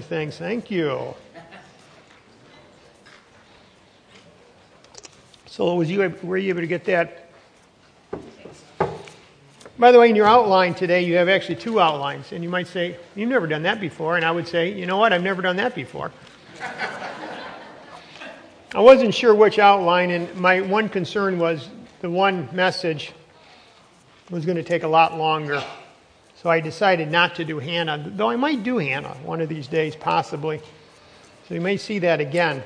things. Thank you. So, was you were you able to get that? By the way, in your outline today, you have actually two outlines, and you might say, "You've never done that before," and I would say, "You know what? I've never done that before." I wasn't sure which outline, and my one concern was the one message was going to take a lot longer. So I decided not to do Hannah, though I might do Hannah one of these days, possibly. So you may see that again.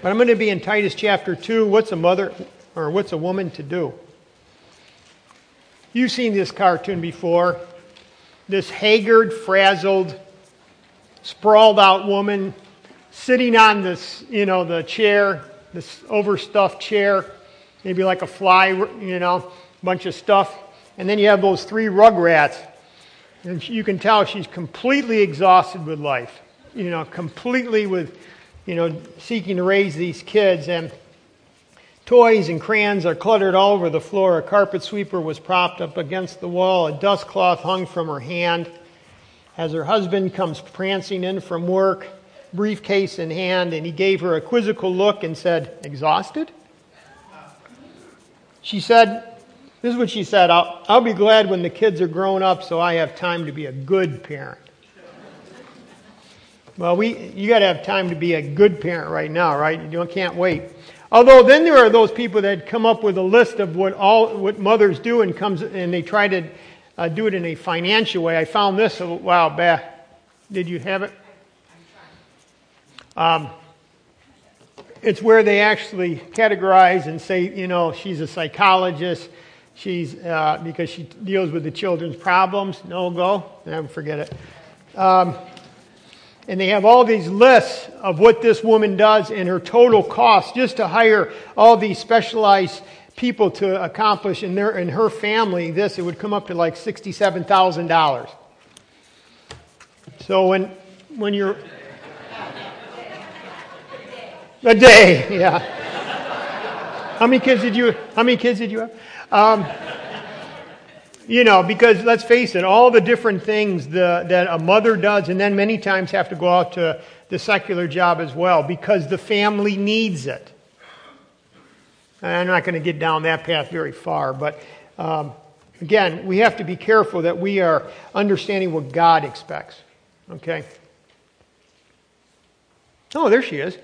But I'm going to be in Titus chapter 2. What's a mother or what's a woman to do? You've seen this cartoon before. This haggard, frazzled, sprawled out woman sitting on this, you know, the chair, this overstuffed chair, maybe like a fly, you know, bunch of stuff. And then you have those three rugrats. And you can tell she's completely exhausted with life, you know, completely with, you know, seeking to raise these kids. And toys and crayons are cluttered all over the floor. A carpet sweeper was propped up against the wall. A dust cloth hung from her hand. As her husband comes prancing in from work, briefcase in hand, and he gave her a quizzical look and said, Exhausted? She said, This is what she said I'll, I'll be glad when the kids are grown up so I have time to be a good parent. Well, we, you got to have time to be a good parent right now, right? You can't wait. Although then there are those people that come up with a list of what all what mothers do and comes and they try to uh, do it in a financial way. I found this a while back. Did you have it? Um, it's where they actually categorize and say, you know, she's a psychologist. She's uh, because she deals with the children's problems. No go. Never forget it. Um, and they have all these lists of what this woman does and her total cost just to hire all these specialized people to accomplish in their in her family this it would come up to like $67,000. So when when you're a day, yeah. How many kids did you how many kids did you have? Um, you know, because let's face it, all the different things the, that a mother does, and then many times have to go out to the secular job as well because the family needs it. And I'm not going to get down that path very far, but um, again, we have to be careful that we are understanding what God expects. Okay? Oh, there she is.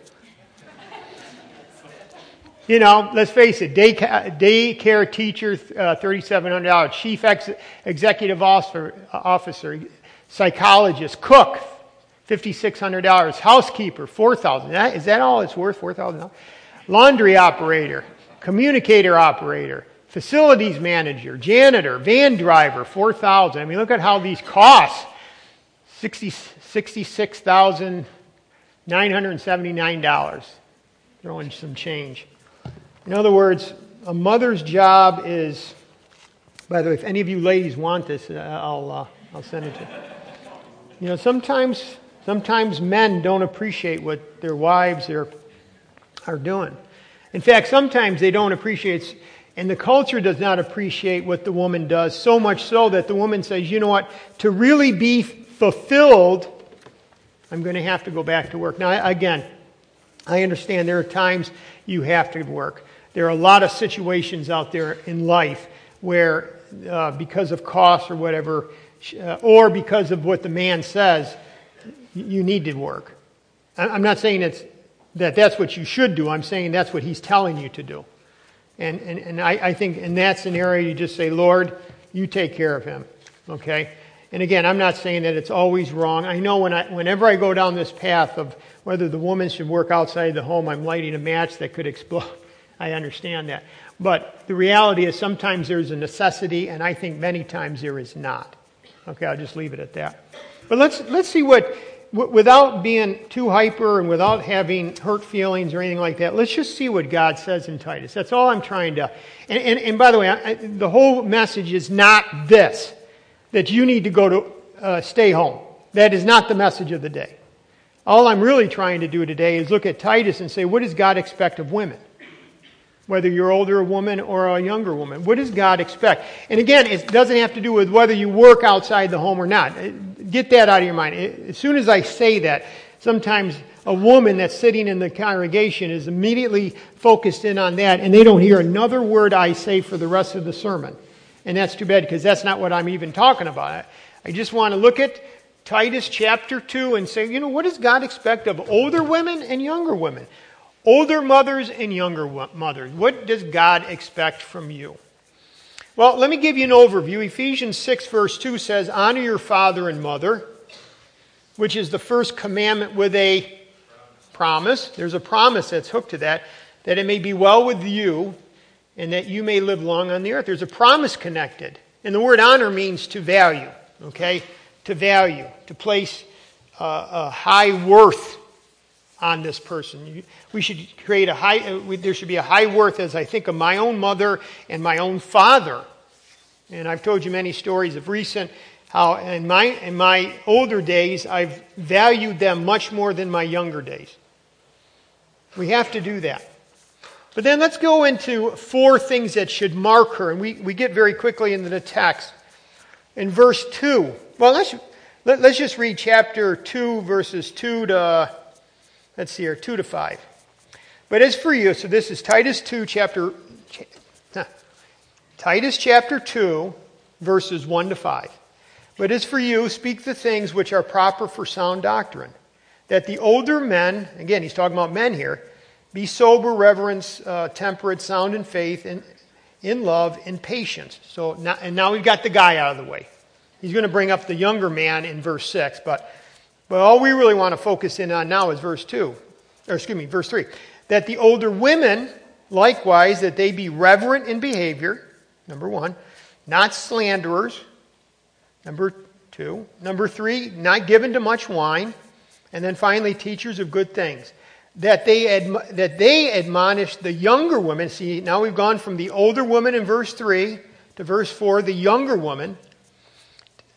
You know, let's face it, day, daycare teacher, uh, $3,700, chief ex- executive officer, officer, psychologist, cook, $5,600, housekeeper, $4,000. Is that all it's worth, $4,000? Laundry operator, communicator operator, facilities manager, janitor, van driver, 4000 I mean, look at how these cost 60, $66,979. Throwing some change. In other words, a mother's job is, by the way, if any of you ladies want this, uh, I'll, uh, I'll send it to you. You know, sometimes, sometimes men don't appreciate what their wives are, are doing. In fact, sometimes they don't appreciate, and the culture does not appreciate what the woman does, so much so that the woman says, you know what, to really be fulfilled, I'm going to have to go back to work. Now, again, I understand there are times you have to work. There are a lot of situations out there in life where, uh, because of cost or whatever, uh, or because of what the man says, you need to work. I'm not saying it's, that that's what you should do. I'm saying that's what he's telling you to do. And, and, and I, I think in that scenario, you just say, Lord, you take care of him. Okay? And again, I'm not saying that it's always wrong. I know when I, whenever I go down this path of whether the woman should work outside the home, I'm lighting a match that could explode. I understand that. But the reality is sometimes there's a necessity, and I think many times there is not. Okay, I'll just leave it at that. But let's, let's see what, without being too hyper and without having hurt feelings or anything like that, let's just see what God says in Titus. That's all I'm trying to. And, and, and by the way, I, the whole message is not this that you need to go to uh, stay home. That is not the message of the day. All I'm really trying to do today is look at Titus and say, what does God expect of women? Whether you're older a woman or a younger woman. What does God expect? And again, it doesn't have to do with whether you work outside the home or not. Uh, get that out of your mind. Uh, as soon as I say that, sometimes a woman that's sitting in the congregation is immediately focused in on that, and they don't hear another word I say for the rest of the sermon. And that's too bad because that's not what I'm even talking about. I just want to look at Titus chapter 2 and say, you know, what does God expect of older women and younger women? Older mothers and younger mothers. What does God expect from you? Well, let me give you an overview. Ephesians 6, verse 2 says, Honor your father and mother, which is the first commandment with a promise. There's a promise that's hooked to that, that it may be well with you and that you may live long on the earth. There's a promise connected. And the word honor means to value, okay? To value, to place uh, a high worth on this person. We should create a high, uh, there should be a high worth as I think of my own mother and my own father. And I've told you many stories of recent how in my, in my older days I've valued them much more than my younger days. We have to do that. But then let's go into four things that should mark her. And we, we get very quickly into the text. In verse 2, well, let's, let, us let us just read chapter 2, verses 2 to Let's see here, 2 to 5. But as for you, so this is Titus 2, chapter. Titus chapter 2, verses 1 to 5. But as for you, speak the things which are proper for sound doctrine, that the older men, again, he's talking about men here, be sober, reverence, uh, temperate, sound in faith, in, in love, in patience. So now, and now we've got the guy out of the way. He's going to bring up the younger man in verse 6, but but all we really want to focus in on now is verse 2, or excuse me, verse 3. That the older women, likewise, that they be reverent in behavior, number one, not slanderers, number two, number three, not given to much wine, and then finally, teachers of good things. That they, that they admonish the younger women. See, now we've gone from the older woman in verse 3 to verse 4, the younger woman,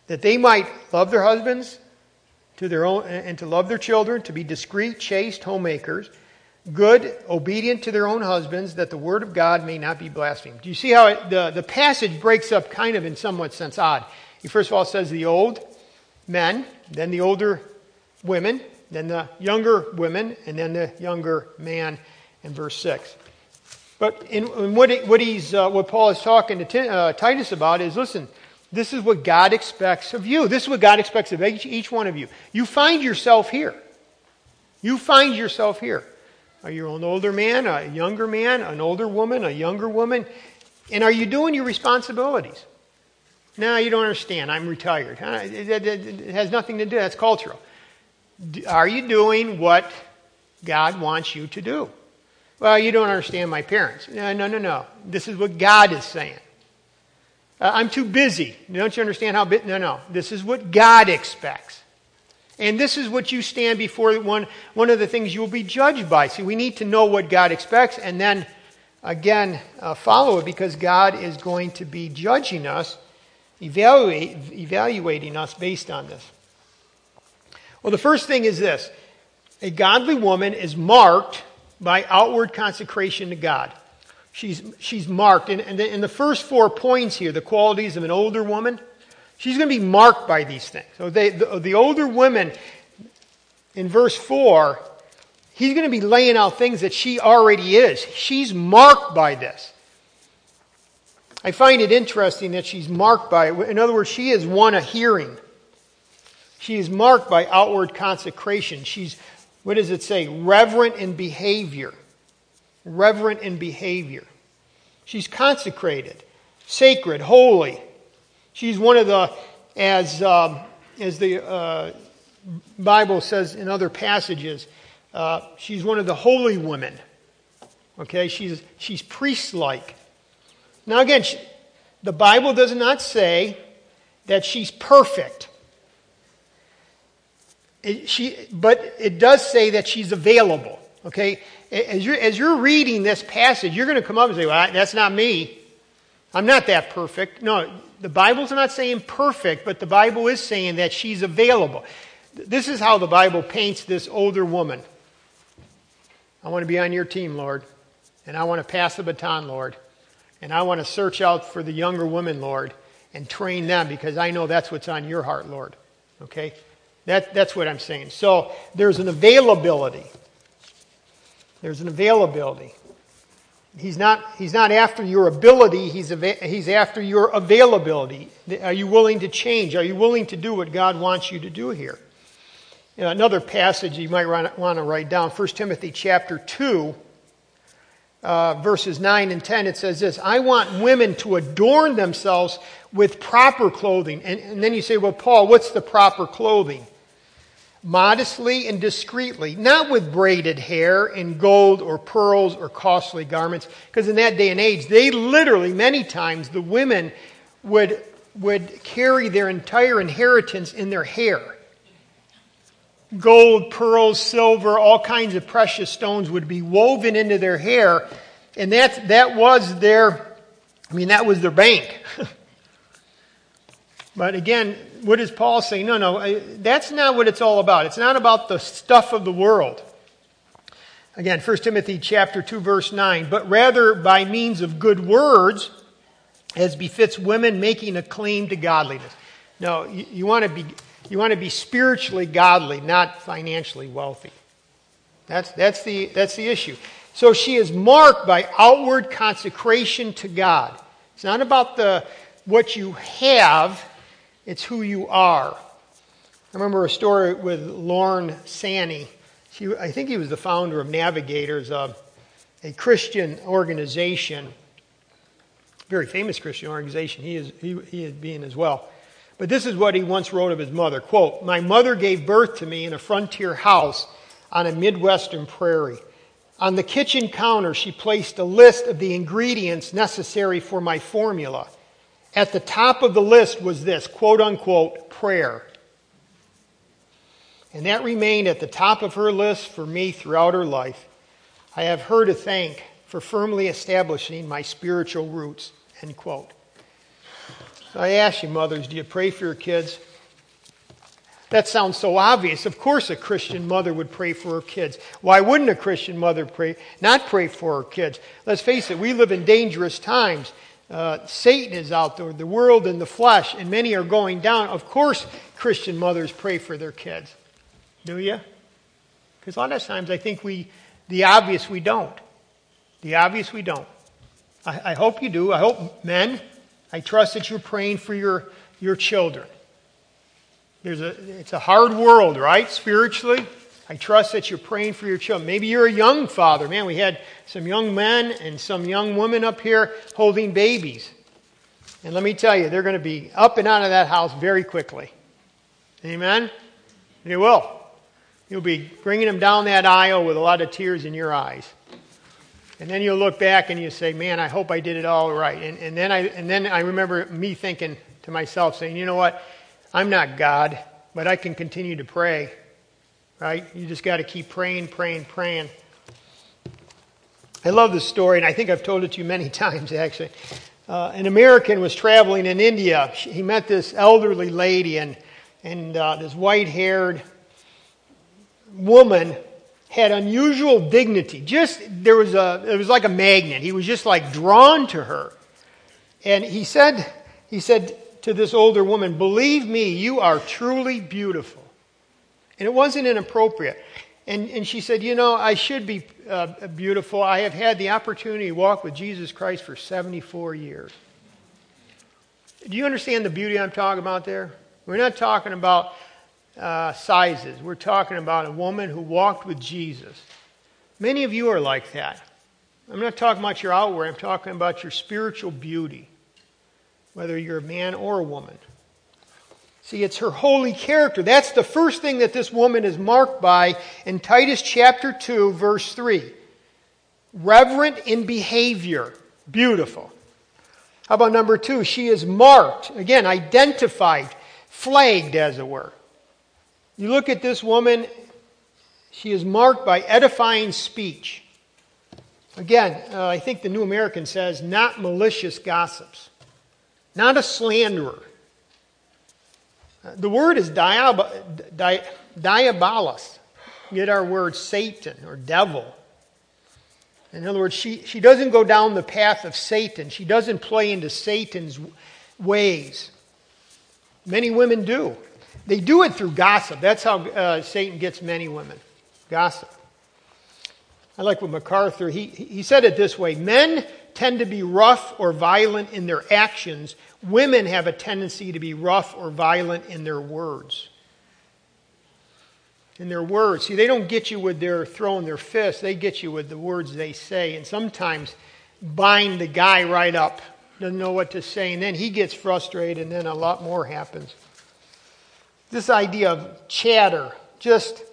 that they might love their husbands, to their own, and to love their children, to be discreet, chaste, homemakers, good, obedient to their own husbands, that the word of God may not be blasphemed. Do you see how it, the, the passage breaks up kind of in somewhat sense odd? He first of all says the old men, then the older women, then the younger women, and then the younger man in verse 6. But in, in what, what, he's, uh, what Paul is talking to uh, Titus about is listen, this is what God expects of you. This is what God expects of each, each one of you. You find yourself here. You find yourself here. Are you an older man, a younger man, an older woman, a younger woman? And are you doing your responsibilities? No, you don't understand. I'm retired. It has nothing to do. That's cultural. Are you doing what God wants you to do? Well, you don't understand my parents. No, no, no, no. This is what God is saying. Uh, I'm too busy. Don't you understand how? No, no. This is what God expects. And this is what you stand before one, one of the things you will be judged by. See, we need to know what God expects and then, again, uh, follow it because God is going to be judging us, evaluate, evaluating us based on this. Well, the first thing is this a godly woman is marked by outward consecration to God she's, she's marked. And, and in the first four points here, the qualities of an older woman, she's going to be marked by these things. So they, the, the older women, in verse 4, he's going to be laying out things that she already is. She's marked by this. I find it interesting that she's marked by it. In other words, she has won a hearing. She is marked by outward consecration. She's, what does it say? Reverent in behavior reverent in behavior. She's consecrated, sacred, holy. She's one of the, as, um, as the uh, Bible says in other passages, uh, she's one of the holy women. Okay, she's, she's priest like. Now, again, she, the Bible does not say that she's perfect. It, she, but it does say that she's available. Okay? As you're, as you're reading this passage, you're going to come up and say, well, that's not me. I'm not that perfect. No, the Bible's not saying perfect, but the Bible is saying that she's available. This is how the Bible paints this older woman. I want to be on your team, Lord. And I want to pass the baton, Lord. And I want to search out for the younger women, Lord, and train them because I know that's what's on your heart, Lord. Okay? That, that's what I'm saying. So there's an availability. There's an availability. He's not, he's not after your ability, he's, he's after your availability. Are you willing to change? Are you willing to do what God wants you to do here? Another passage you might want to write down 1 Timothy chapter 2, uh, verses 9 and 10. It says this I want women to adorn themselves with proper clothing. And, and then you say, well, Paul, what's the proper clothing? Modestly and discreetly, not with braided hair and gold or pearls or costly garments. Because in that day and age, they literally, many times, the women would, would carry their entire inheritance in their hair. Gold, pearls, silver, all kinds of precious stones would be woven into their hair. And that, that was their, I mean, that was their bank. but again, what does Paul say? No, no, that's not what it's all about. It's not about the stuff of the world. Again, 1 Timothy chapter 2 verse 9, but rather by means of good words as befits women making a claim to godliness. No, you, you want to be you want to be spiritually godly, not financially wealthy. That's that's the that's the issue. So she is marked by outward consecration to God. It's not about the what you have, it's who you are. I remember a story with Lorne Sanny. She, I think he was the founder of Navigators, a, a Christian organization, very famous Christian organization. He is, he, he is being as well. But this is what he once wrote of his mother. Quote, My mother gave birth to me in a frontier house on a Midwestern prairie. On the kitchen counter, she placed a list of the ingredients necessary for my formula. At the top of the list was this quote unquote prayer. And that remained at the top of her list for me throughout her life. I have her to thank for firmly establishing my spiritual roots. End quote. So I ask you, mothers, do you pray for your kids? That sounds so obvious. Of course, a Christian mother would pray for her kids. Why wouldn't a Christian mother pray, not pray for her kids? Let's face it, we live in dangerous times. Uh, Satan is out there, the world and the flesh, and many are going down. Of course, Christian mothers pray for their kids. Do you? Because a lot of times I think we, the obvious we don't. The obvious we don't. I, I hope you do. I hope, men, I trust that you're praying for your, your children. There's a, it's a hard world, right? Spiritually. I trust that you're praying for your children. Maybe you're a young father. Man, we had some young men and some young women up here holding babies. And let me tell you, they're going to be up and out of that house very quickly. Amen? They will. You'll be bringing them down that aisle with a lot of tears in your eyes. And then you'll look back and you say, man, I hope I did it all right. And, and, then I, and then I remember me thinking to myself, saying, you know what? I'm not God, but I can continue to pray right? You just got to keep praying, praying, praying. I love this story, and I think I've told it to you many times, actually. Uh, an American was traveling in India. He met this elderly lady, and, and uh, this white haired woman had unusual dignity. Just, there was a, it was like a magnet. He was just like drawn to her. And he said, he said to this older woman, Believe me, you are truly beautiful. And it wasn't inappropriate. And, and she said, You know, I should be uh, beautiful. I have had the opportunity to walk with Jesus Christ for 74 years. Do you understand the beauty I'm talking about there? We're not talking about uh, sizes. We're talking about a woman who walked with Jesus. Many of you are like that. I'm not talking about your outward, I'm talking about your spiritual beauty, whether you're a man or a woman. See, it's her holy character. That's the first thing that this woman is marked by in Titus chapter 2, verse 3. Reverent in behavior. Beautiful. How about number two? She is marked, again, identified, flagged, as it were. You look at this woman, she is marked by edifying speech. Again, uh, I think the New American says, not malicious gossips, not a slanderer the word is diab- di- diabolos. Get our word Satan or devil. In other words, she, she doesn't go down the path of Satan. She doesn't play into Satan's ways. Many women do. they do it through gossip. That's how uh, Satan gets many women. Gossip. I like what MacArthur, he, he said it this way Men tend to be rough or violent in their actions. Women have a tendency to be rough or violent in their words. In their words. See, they don't get you with their throwing their fists, they get you with the words they say. And sometimes bind the guy right up, doesn't know what to say, and then he gets frustrated, and then a lot more happens. This idea of chatter, just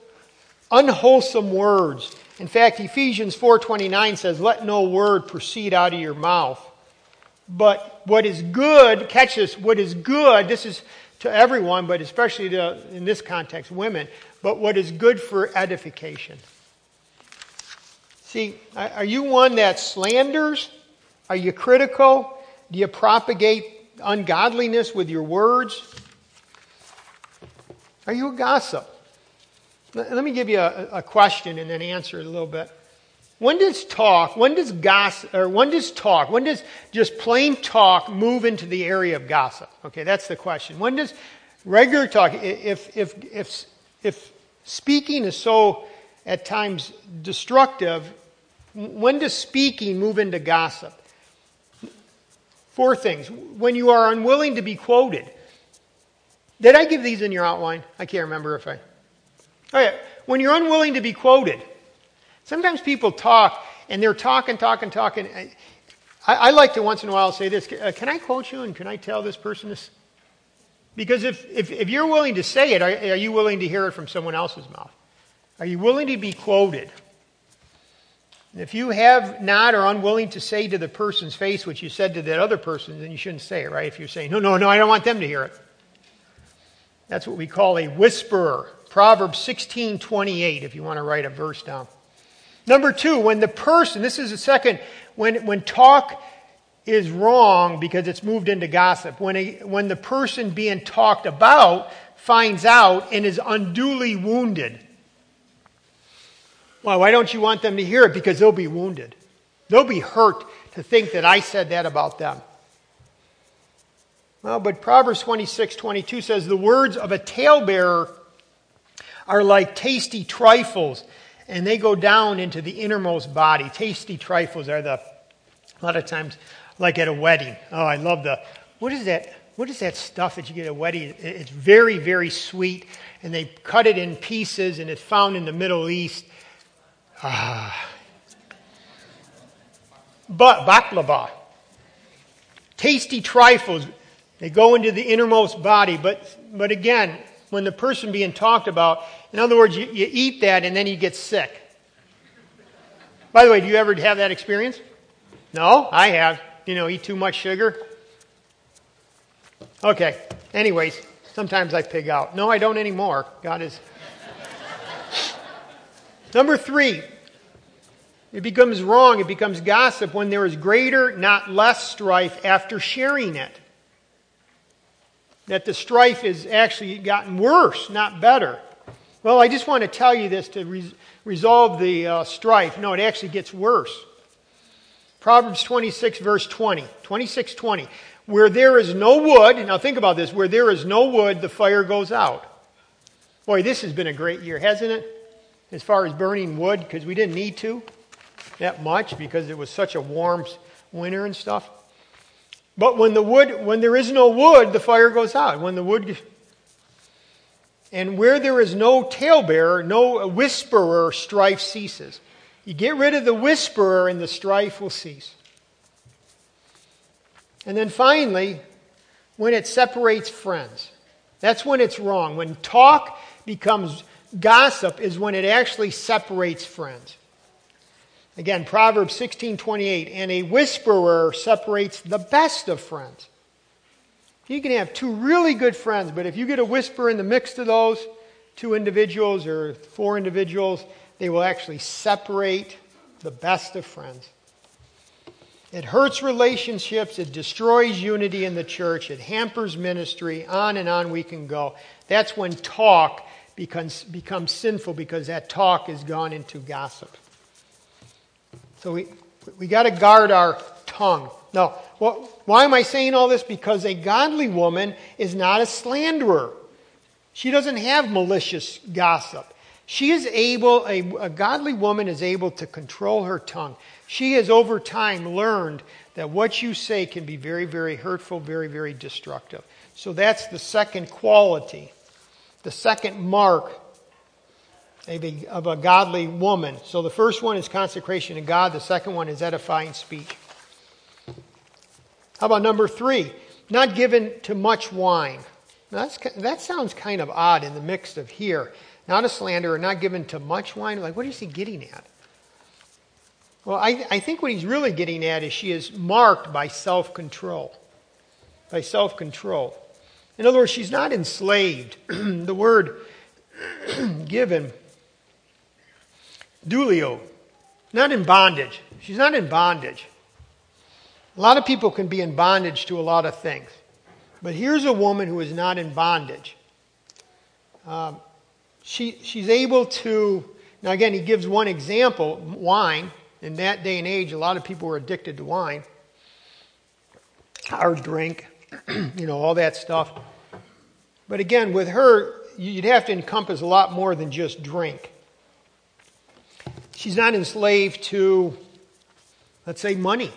unwholesome words. In fact, Ephesians 4:29 says, "Let no word proceed out of your mouth." But what is good, catch this, what is good, this is to everyone, but especially to, in this context, women, but what is good for edification. See, are you one that slanders? Are you critical? Do you propagate ungodliness with your words? Are you a gossip? Let me give you a, a question and then answer it a little bit. When does talk, when does gossip, or when does talk, when does just plain talk move into the area of gossip? Okay, that's the question. When does regular talk, if, if, if, if speaking is so at times destructive, when does speaking move into gossip? Four things. When you are unwilling to be quoted. Did I give these in your outline? I can't remember if I. Oh. When you're unwilling to be quoted. Sometimes people talk and they're talking, talking, talking. I, I like to once in a while say this uh, Can I quote you and can I tell this person this? Because if, if, if you're willing to say it, are, are you willing to hear it from someone else's mouth? Are you willing to be quoted? If you have not or unwilling to say to the person's face what you said to that other person, then you shouldn't say it, right? If you're saying, no, no, no, I don't want them to hear it. That's what we call a whisperer. Proverbs 16 28, if you want to write a verse down. Number two, when the person, this is the second, when, when talk is wrong because it's moved into gossip, when, a, when the person being talked about finds out and is unduly wounded. Well, why don't you want them to hear it? Because they'll be wounded. They'll be hurt to think that I said that about them. Well, but Proverbs 26, 22 says, The words of a talebearer are like tasty trifles, and they go down into the innermost body. Tasty trifles are the, a lot of times, like at a wedding. Oh, I love the, what is that? What is that stuff that you get at a wedding? It's very, very sweet, and they cut it in pieces, and it's found in the Middle East. Ah. But baklava, tasty trifles, they go into the innermost body. But, but again, when the person being talked about, in other words, you, you eat that and then you get sick. By the way, do you ever have that experience? No, I have. You know, eat too much sugar. Okay. Anyways, sometimes I pig out. No, I don't anymore. God is. Number three, it becomes wrong, it becomes gossip when there is greater, not less strife after sharing it that the strife has actually gotten worse, not better. Well, I just want to tell you this to re- resolve the uh, strife. No, it actually gets worse. Proverbs 26, verse 20. 26, 20. Where there is no wood, now think about this, where there is no wood, the fire goes out. Boy, this has been a great year, hasn't it? As far as burning wood, because we didn't need to that much because it was such a warm winter and stuff. But when the wood, when there is no wood, the fire goes out. When the wood, and where there is no talebearer, no whisperer, strife ceases. You get rid of the whisperer, and the strife will cease. And then finally, when it separates friends, that's when it's wrong. When talk becomes gossip, is when it actually separates friends. Again, Proverbs 16:28, and a whisperer separates the best of friends. You can have two really good friends, but if you get a whisper in the mix of those two individuals or four individuals, they will actually separate the best of friends. It hurts relationships, it destroys unity in the church, it hampers ministry, on and on we can go. That's when talk becomes, becomes sinful because that talk has gone into gossip. So we, we got to guard our tongue. Now, what, why am I saying all this? Because a godly woman is not a slanderer. She doesn't have malicious gossip. She is able, a, a godly woman is able to control her tongue. She has over time learned that what you say can be very, very hurtful, very, very destructive. So that's the second quality, the second mark of a, of a godly woman. So the first one is consecration to God, the second one is edifying speech. How about number three? Not given to much wine. Now that sounds kind of odd in the mix of here. Not a slanderer, not given to much wine. Like, what is he getting at? Well, I, I think what he's really getting at is she is marked by self control. By self control. In other words, she's not enslaved. the word given, dulio, not in bondage. She's not in bondage. A lot of people can be in bondage to a lot of things. But here's a woman who is not in bondage. Um, she, she's able to, now again, he gives one example wine. In that day and age, a lot of people were addicted to wine, hard drink, you know, all that stuff. But again, with her, you'd have to encompass a lot more than just drink. She's not enslaved to, let's say, money.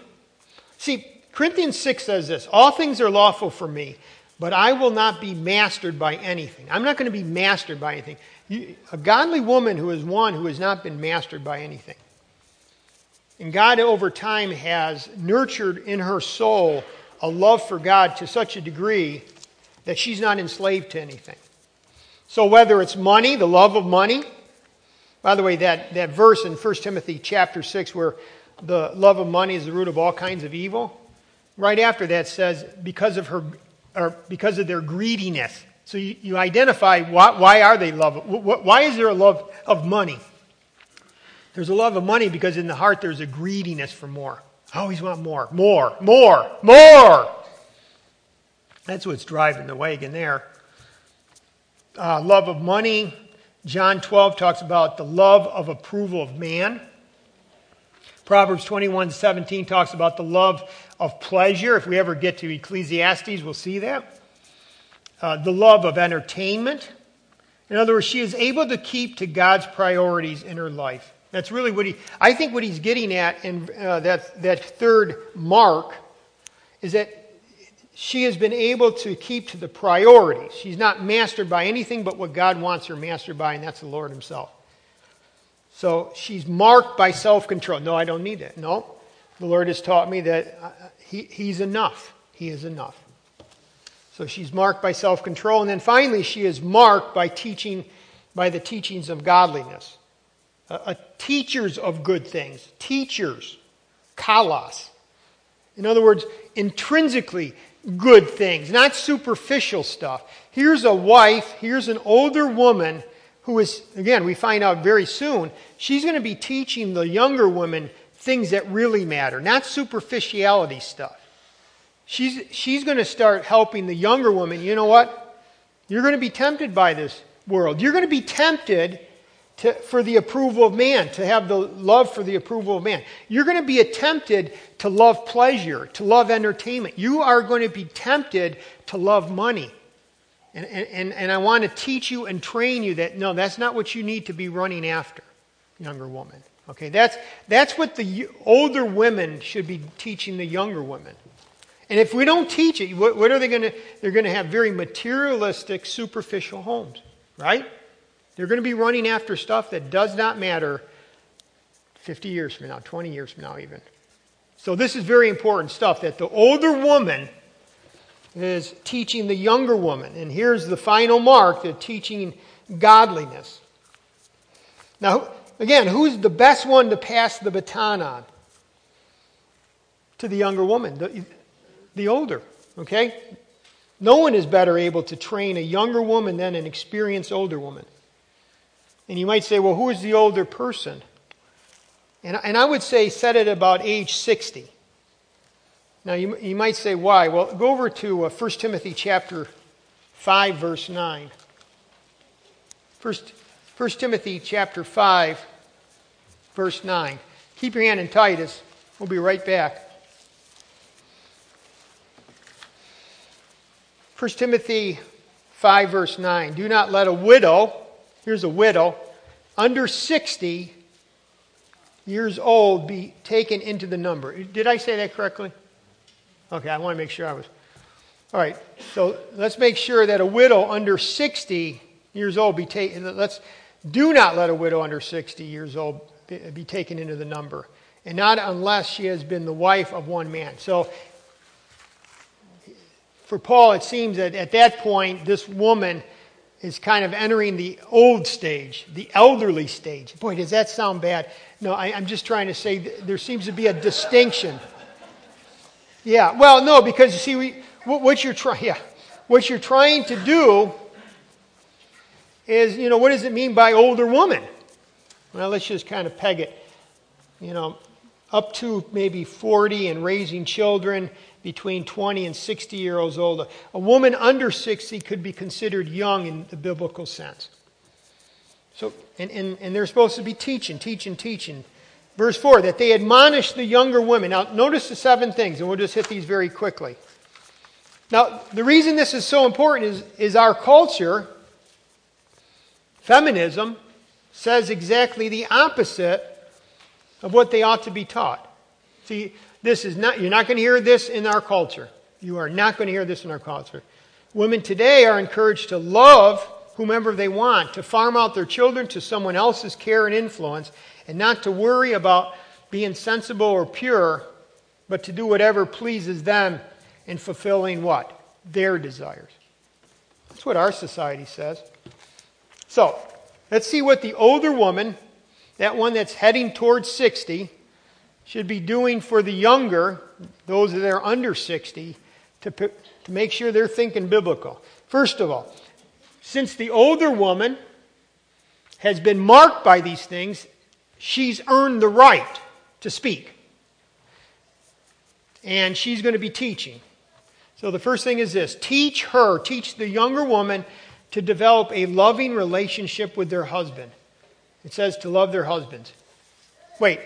See, Corinthians 6 says this All things are lawful for me, but I will not be mastered by anything. I'm not going to be mastered by anything. A godly woman who is one who has not been mastered by anything. And God, over time, has nurtured in her soul a love for God to such a degree that she's not enslaved to anything. So, whether it's money, the love of money, by the way, that, that verse in 1 Timothy chapter 6, where the love of money is the root of all kinds of evil, right after that says, because of her, or because of their greediness. So you, you identify why, why are they love? Why is there a love of money? There's a love of money because in the heart there's a greediness for more. I always want more, more, more, more. That's what's driving the wagon there. Uh, love of money. John 12 talks about the love of approval of man. Proverbs 21 17 talks about the love of pleasure. If we ever get to Ecclesiastes, we'll see that uh, the love of entertainment. In other words, she is able to keep to God's priorities in her life. That's really what he, I think what he's getting at in uh, that, that third mark is that she has been able to keep to the priorities. She's not mastered by anything but what God wants her mastered by, and that's the Lord Himself. So she's marked by self control. No, I don't need that. No. The Lord has taught me that uh, he, He's enough. He is enough. So she's marked by self control. And then finally, she is marked by teaching, by the teachings of godliness. A teachers of good things. Teachers. Kalos. In other words, intrinsically good things, not superficial stuff. Here's a wife, here's an older woman who is, again, we find out very soon, she's going to be teaching the younger women things that really matter, not superficiality stuff. She's, she's going to start helping the younger woman. You know what? You're going to be tempted by this world. You're going to be tempted to, for the approval of man, to have the love for the approval of man. You're going to be tempted to love pleasure, to love entertainment. You are going to be tempted to love money. And, and, and I want to teach you and train you that no, that's not what you need to be running after, younger woman. Okay, that's, that's what the older women should be teaching the younger women. And if we don't teach it, what, what are they going to? They're going to have very materialistic, superficial homes, right? They're going to be running after stuff that does not matter 50 years from now, 20 years from now, even. So, this is very important stuff that the older woman is teaching the younger woman. And here's the final mark the teaching godliness. Now, again, who's the best one to pass the baton on? To the younger woman. The, the older, okay? No one is better able to train a younger woman than an experienced older woman. And you might say, well, who is the older person? And, and I would say set it about age 60. Now, you, you might say, why? Well, go over to uh, 1 Timothy chapter 5, verse 9. First, 1 Timothy chapter 5, verse 9. Keep your hand in Titus. We'll be right back. 1 Timothy 5, verse 9. Do not let a widow, here's a widow, under 60 years old be taken into the number. Did I say that correctly? Okay, I want to make sure I was. All right, so let's make sure that a widow under 60 years old be taken. Let's do not let a widow under 60 years old be taken into the number, and not unless she has been the wife of one man. So, for Paul, it seems that at that point, this woman is kind of entering the old stage, the elderly stage. Boy, does that sound bad? No, I, am just trying to say there seems to be a distinction. Yeah, well, no, because you see, we, what you're trying, yeah, what you're trying to do is, you know, what does it mean by older woman? Well, let's just kind of peg it. You know, up to maybe 40 and raising children between 20 and 60 years old. A woman under 60 could be considered young in the biblical sense. So, and, and, and they're supposed to be teaching, teaching, teaching. Verse 4 that they admonish the younger women. Now, notice the seven things, and we'll just hit these very quickly. Now, the reason this is so important is, is our culture, feminism, says exactly the opposite of what they ought to be taught. See, this is not, you're not going to hear this in our culture. You are not going to hear this in our culture. Women today are encouraged to love whomever they want, to farm out their children to someone else's care and influence, and not to worry about being sensible or pure, but to do whatever pleases them in fulfilling what? Their desires. That's what our society says. So, let's see what the older woman, that one that's heading towards 60, should be doing for the younger, those that are under 60, to, to make sure they're thinking biblical. First of all, since the older woman has been marked by these things, she's earned the right to speak. And she's going to be teaching. So the first thing is this teach her, teach the younger woman to develop a loving relationship with their husband. It says to love their husbands. Wait,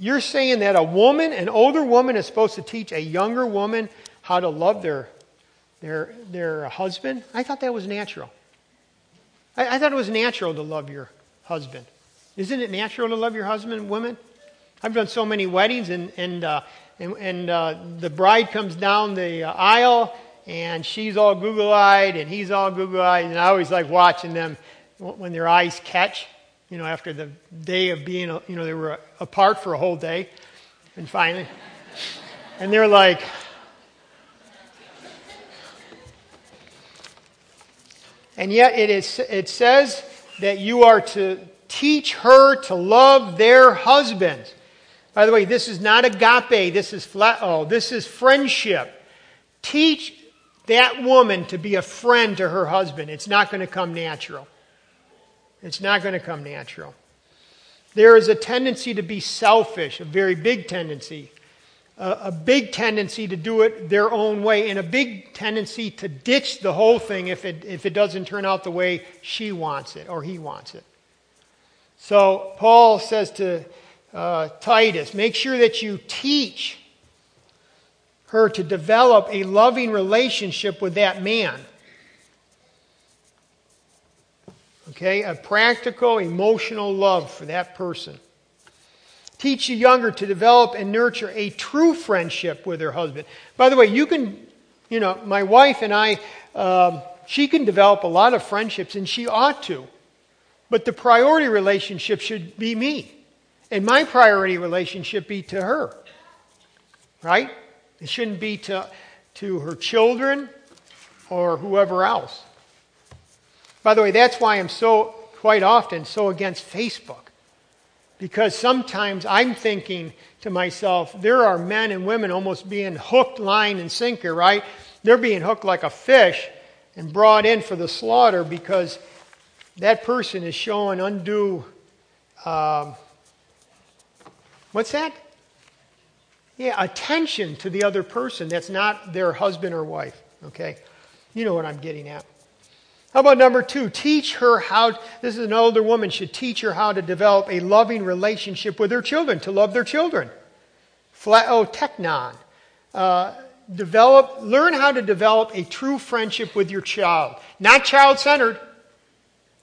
you're saying that a woman, an older woman, is supposed to teach a younger woman how to love their, their, their husband? I thought that was natural. I, I thought it was natural to love your husband. Isn't it natural to love your husband, and women? I've done so many weddings, and, and, uh, and, and uh, the bride comes down the uh, aisle, and she's all Google eyed, and he's all Google eyed, and I always like watching them when their eyes catch you know, after the day of being, you know, they were apart for a whole day. And finally, and they're like, and yet it, is, it says that you are to teach her to love their husbands. By the way, this is not agape, this is flat, oh, this is friendship. Teach that woman to be a friend to her husband. It's not going to come natural. It's not going to come natural. There is a tendency to be selfish, a very big tendency. A, a, big tendency to do it their own way, and a big tendency to ditch the whole thing if it, if it doesn't turn out the way she wants it or he wants it. So, Paul says to uh, Titus, make sure that you teach her to develop a loving relationship with that man. Okay? A practical, emotional love for that person. Teach the younger to develop and nurture a true friendship with her husband. By the way, you can, you know, my wife and I, um, she can develop a lot of friendships, and she ought to. But the priority relationship should be me. And my priority relationship be to her. Right? It shouldn't be to, to her children or whoever else. By the way, that's why I'm so, quite often, so against Facebook. Because sometimes I'm thinking to myself, there are men and women almost being hooked, line, and sinker, right? They're being hooked like a fish and brought in for the slaughter because that person is showing undue. Um, what's that? Yeah, attention to the other person that's not their husband or wife. Okay? You know what I'm getting at. How about number two? Teach her how, this is an older woman, should teach her how to develop a loving relationship with her children, to love their children. Phileo teknon. Uh, develop, learn how to develop a true friendship with your child. Not child centered.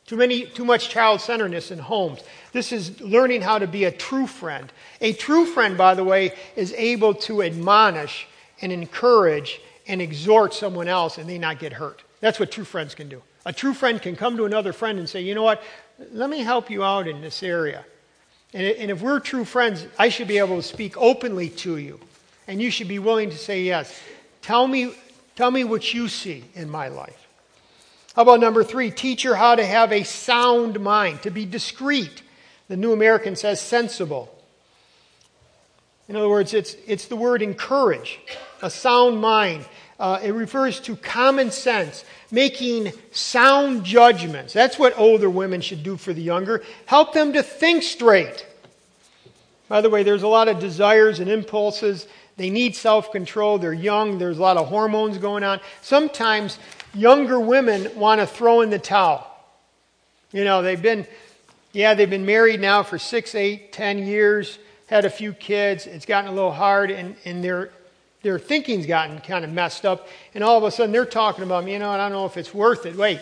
Too many, too much child centeredness in homes. This is learning how to be a true friend. A true friend, by the way, is able to admonish and encourage and exhort someone else and they not get hurt. That's what true friends can do. A true friend can come to another friend and say, you know what, let me help you out in this area. And, and if we're true friends, I should be able to speak openly to you. And you should be willing to say yes. Tell me, tell me what you see in my life. How about number three? Teach her how to have a sound mind, to be discreet. The New American says sensible. In other words, it's, it's the word encourage, a sound mind. Uh, it refers to common sense, making sound judgments. That's what older women should do for the younger. Help them to think straight. By the way, there's a lot of desires and impulses. They need self control. They're young. There's a lot of hormones going on. Sometimes younger women want to throw in the towel. You know, they've been, yeah, they've been married now for six, eight, ten years, had a few kids. It's gotten a little hard, and, and their, their thinking's gotten kind of messed up. And all of a sudden, they're talking about, you know, I don't know if it's worth it. Wait,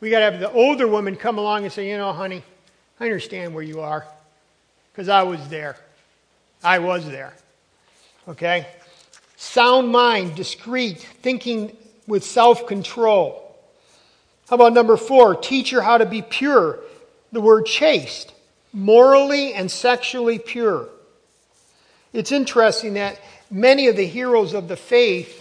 we got to have the older woman come along and say, you know, honey, I understand where you are because I was there. I was there. Okay? Sound mind, discreet, thinking with self control. How about number four? Teach her how to be pure. The word chaste, morally and sexually pure. It's interesting that many of the heroes of the faith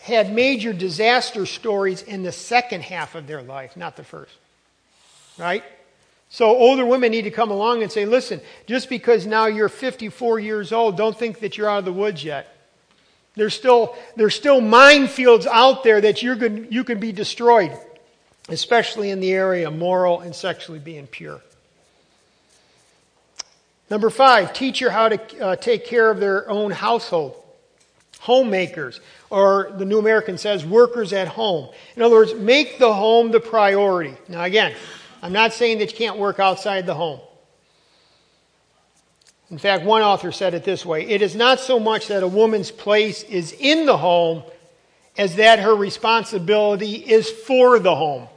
had major disaster stories in the second half of their life, not the first. Right? So older women need to come along and say, listen, just because now you're 54 years old, don't think that you're out of the woods yet. There's still, there's still minefields out there that you're good, you can be destroyed, especially in the area of moral and sexually being pure. Number five, teach her how to uh, take care of their own household. Homemakers, or the New American says, workers at home. In other words, make the home the priority. Now, again, I'm not saying that you can't work outside the home. In fact, one author said it this way It is not so much that a woman's place is in the home as that her responsibility is for the home.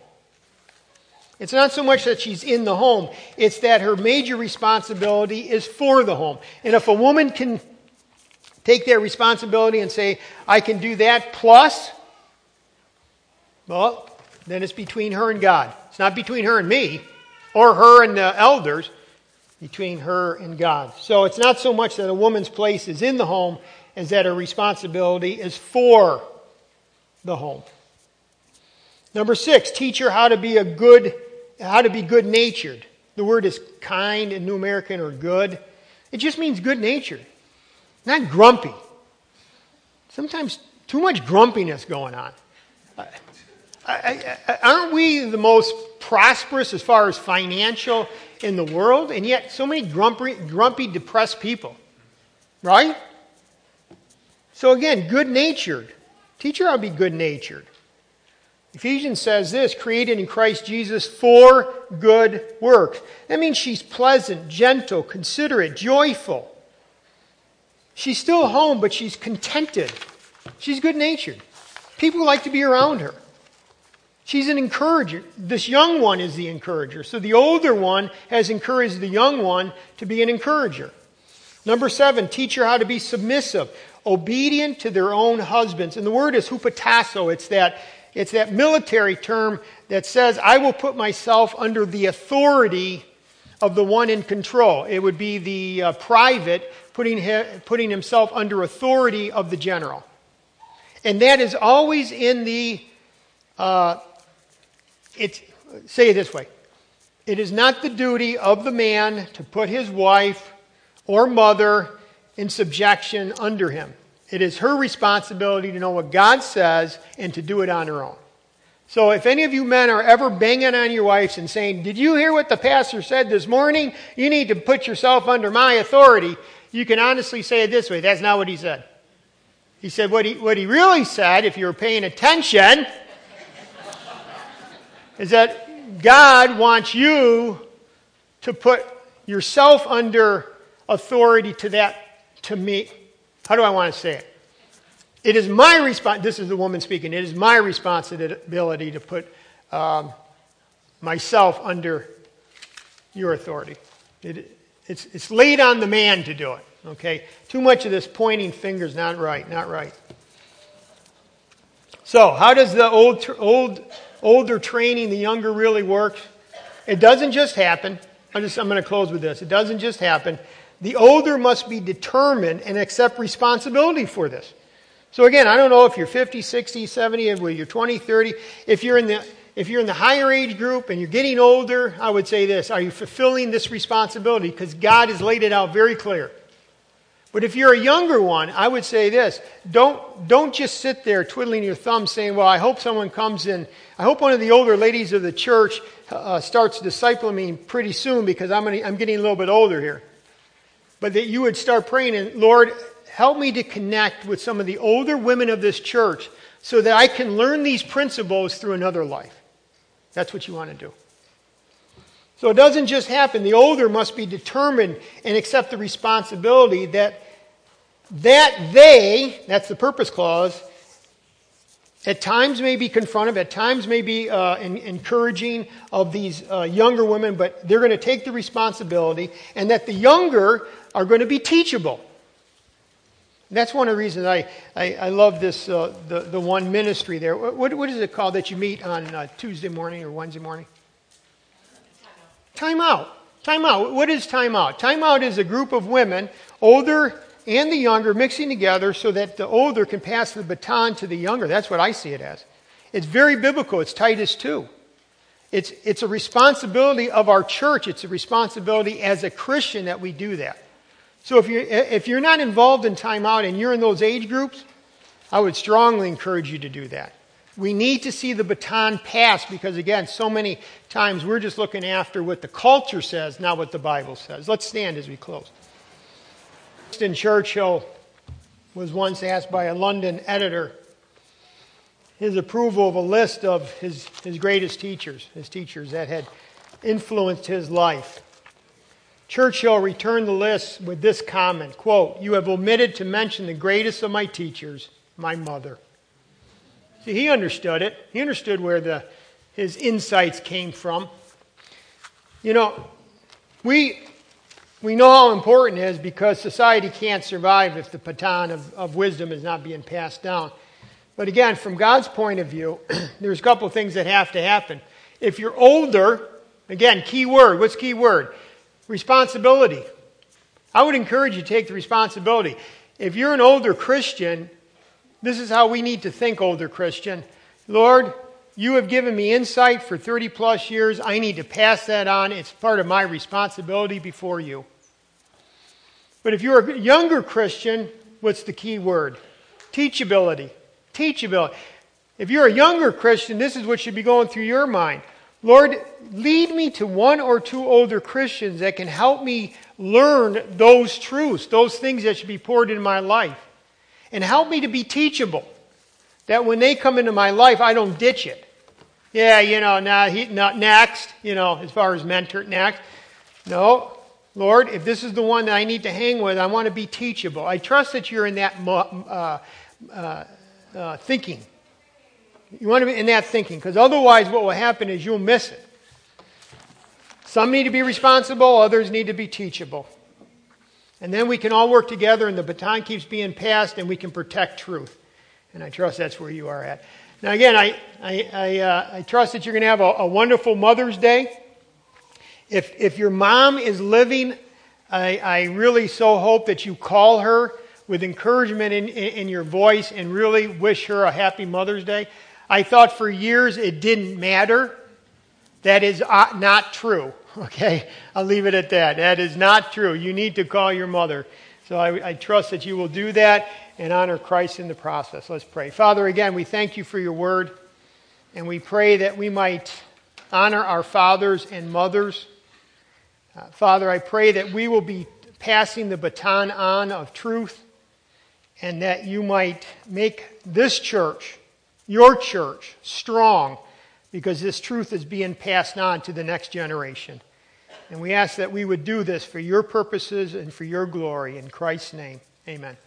It's not so much that she's in the home, it's that her major responsibility is for the home. And if a woman can take that responsibility and say, I can do that plus, well, then it's between her and God. It's not between her and me or her and the elders between her and God. So it's not so much that a woman's place is in the home as that her responsibility is for the home. Number six, teach her how to be a good, how to be good natured. The word is kind in New American or good. It just means good natured, not grumpy. Sometimes too much grumpiness going on. Aren't we the most prosperous as far as financial in the world, and yet so many grumpy, grumpy depressed people. Right? So again, good natured. Teacher, I'll be good natured. Ephesians says this created in Christ Jesus for good works. That means she's pleasant, gentle, considerate, joyful. She's still home, but she's contented. She's good natured. People like to be around her. She's an encourager. This young one is the encourager. So the older one has encouraged the young one to be an encourager. Number seven, teach her how to be submissive, obedient to their own husbands. And the word is hupotasso. It's that, it's that military term that says, I will put myself under the authority of the one in control. It would be the uh, private putting, putting himself under authority of the general. And that is always in the uh, it's, say it this way it is not the duty of the man to put his wife or mother in subjection under him. It is her responsibility to know what God says and to do it on her own. So if any of you men are ever banging on your wives and saying, Did you hear what the pastor said this morning? You need to put yourself under my authority. You can honestly say it this way that's not what he said. He said what he, what he really said, if you were paying attention, is that God wants you to put yourself under authority to that, to me. How do I want to say it? It is my response. This is the woman speaking. It is my responsibility to put um, myself under your authority. It, it's, it's laid on the man to do it. Okay? Too much of this pointing fingers, not right, not right. So, how does the old, old, older training the younger really work? It doesn't just happen. I'm, just, I'm going to close with this. It doesn't just happen. The older must be determined and accept responsibility for this. So again, I don't know if you're 50, 60, 70, if you're 20, 30. If you're in the if you're in the higher age group and you're getting older, I would say this Are you fulfilling this responsibility? Because God has laid it out very clear. But if you're a younger one, I would say this don't, don't just sit there twiddling your thumbs saying, Well, I hope someone comes in. I hope one of the older ladies of the church uh, starts discipling me pretty soon because I'm, gonna, I'm getting a little bit older here. But that you would start praying, and Lord, help me to connect with some of the older women of this church so that I can learn these principles through another life. That's what you want to do. So it doesn't just happen. The older must be determined and accept the responsibility that that they, that's the purpose clause, at times may be confrontive, at times may be uh, in, encouraging of these uh, younger women, but they're going to take the responsibility, and that the younger are going to be teachable. And that's one of the reasons I, I, I love this, uh, the, the one ministry there. What, what is it called that you meet on uh, Tuesday morning or Wednesday morning? Time out. Time out. What is time out? Time out is a group of women, older and the younger, mixing together so that the older can pass the baton to the younger. That's what I see it as. It's very biblical. It's Titus 2. It's, it's a responsibility of our church. It's a responsibility as a Christian that we do that. So if you're, if you're not involved in timeout and you're in those age groups, I would strongly encourage you to do that. We need to see the baton pass because, again, so many times we're just looking after what the culture says, not what the Bible says. Let's stand as we close. Winston Churchill was once asked by a London editor his approval of a list of his, his greatest teachers, his teachers that had influenced his life. Churchill returned the list with this comment quote, You have omitted to mention the greatest of my teachers, my mother. See, he understood it. He understood where the, his insights came from. You know, we, we know how important it is because society can't survive if the baton of, of wisdom is not being passed down. But again, from God's point of view, there's a couple things that have to happen. If you're older, again, key word, what's key word? Responsibility. I would encourage you to take the responsibility. If you're an older Christian, this is how we need to think, older Christian. Lord, you have given me insight for 30 plus years. I need to pass that on. It's part of my responsibility before you. But if you're a younger Christian, what's the key word? Teachability. Teachability. If you're a younger Christian, this is what should be going through your mind. Lord, lead me to one or two older Christians that can help me learn those truths, those things that should be poured into my life. And help me to be teachable. That when they come into my life, I don't ditch it. Yeah, you know, now he, not next, you know, as far as mentor, next. No, Lord, if this is the one that I need to hang with, I want to be teachable. I trust that you're in that uh, uh, uh, thinking. You want to be in that thinking, because otherwise, what will happen is you'll miss it. Some need to be responsible, others need to be teachable. And then we can all work together, and the baton keeps being passed, and we can protect truth. And I trust that's where you are at. Now, again, I, I, I, uh, I trust that you're going to have a, a, wonderful Mother's Day. If, if your mom is living, I, I really so hope that you call her with encouragement in, in, in your voice and really wish her a happy Mother's Day. I thought for years it didn't matter. That is uh, not true. Okay? I'll leave it at that. That is not true. You need to call your mother. So I, I, trust that you will do that and honor Christ in the process. Let's pray. Father, again, we thank you for your word. And we pray that we might honor our fathers and mothers. Uh, Father, I pray that we will be passing the baton on of truth and that you might make this church your church strong because this truth is being passed on to the next generation. And we ask that we would do this for your purposes and for your glory. In Christ's name, amen.